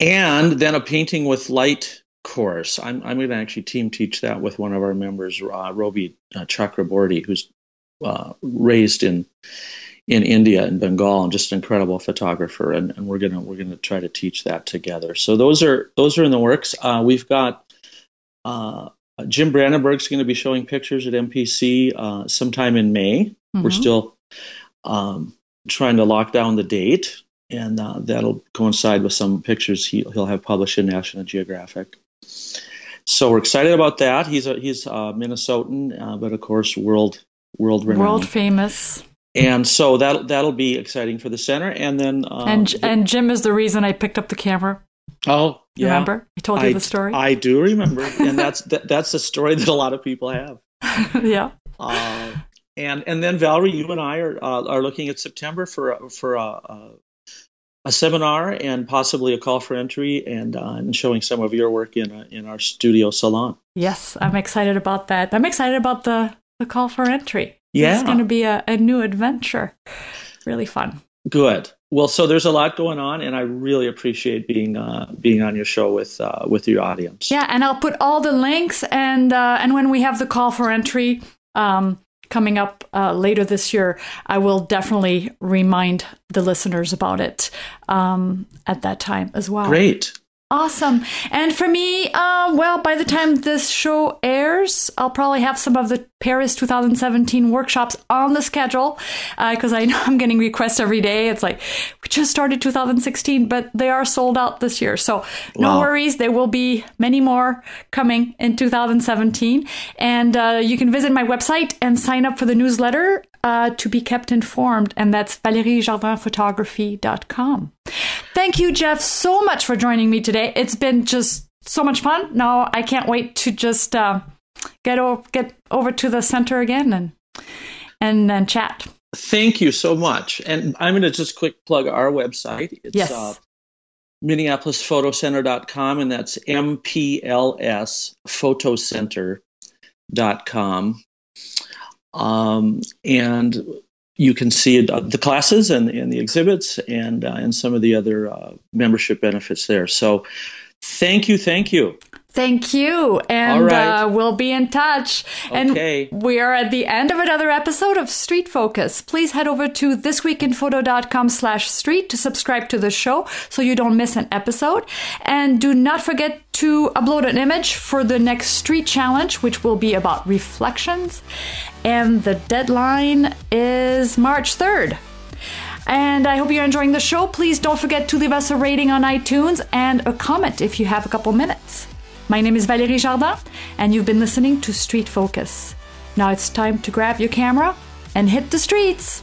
[SPEAKER 2] and then a painting with light course. I'm I'm going to actually team teach that with one of our members, uh, Robi uh, Chakraborty, who's uh, raised in in India and Bengal, and just an incredible photographer. And, and, we're gonna we're gonna try to teach that together. So those are those are in the works. Uh, we've got uh, Jim Brandenburg's going to be showing pictures at MPC uh, sometime in May. Mm-hmm. We're still um, trying to lock down the date, and uh, that'll coincide with some pictures he, will have published in National Geographic. So we're excited about that. He's a he's a Minnesotan, uh, but of course world world renowned.
[SPEAKER 1] World famous
[SPEAKER 2] and so that that'll be exciting for the center. And then
[SPEAKER 1] um, and and Jim is the reason I picked up the camera.
[SPEAKER 2] Oh, yeah.
[SPEAKER 1] Remember, I told you I, the story.
[SPEAKER 2] I do remember, and that's that, that's a story that a lot of people have. [laughs]
[SPEAKER 1] yeah.
[SPEAKER 2] Uh, and and then Valerie, you and I are uh, are looking at September for for a, a, a, seminar and possibly a call for entry and uh, and showing some of your work in in our studio salon.
[SPEAKER 1] Yes, I'm excited about that. I'm excited about the the call for entry.
[SPEAKER 2] Yeah.
[SPEAKER 1] It's going to be a, a new adventure. Really fun.
[SPEAKER 2] Good. Well, so there's a lot going on, and I really appreciate being uh, being on your show with uh, with your audience.
[SPEAKER 1] Yeah, and I'll put all the links and uh, and when we have the call for entry um, coming up uh, later this year, I will definitely remind the listeners about it um, at that time as well.
[SPEAKER 2] Great.
[SPEAKER 1] Awesome. And for me, uh, well, by the time this show airs, I'll probably have some of the Paris 2017 workshops on the schedule because uh, I know [laughs] I'm getting requests every day. It's like, we just started 2016, but they are sold out this year. So no wow. worries. There will be many more coming in 2017. And uh, you can visit my website and sign up for the newsletter uh, to be kept informed. And that's valeriejardinphotography.com. Thank you, Jeff, so much for joining me today. It's been just so much fun. Now I can't wait to just uh, get o- get over to the center again and and and chat.
[SPEAKER 2] Thank you so much. And I'm going to just quick plug our website. It's
[SPEAKER 1] yes.
[SPEAKER 2] uh, minneapolisphotocenter.com and that's mplsphotocenter.com. Um, and you can see the classes and, and the exhibits and uh, and some of the other uh, membership benefits there. So thank you, thank you.
[SPEAKER 1] Thank you. And right. uh, we'll be in touch.
[SPEAKER 2] Okay.
[SPEAKER 1] And we are at the end of another episode of Street Focus. Please head over to thisweekinphoto.com slash street to subscribe to the show so you don't miss an episode. And do not forget to upload an image for the next street challenge, which will be about reflections. And the deadline is March 3rd. And I hope you're enjoying the show. Please don't forget to leave us a rating on iTunes and a comment if you have a couple minutes. My name is Valérie Jardin, and you've been listening to Street Focus. Now it's time to grab your camera and hit the streets.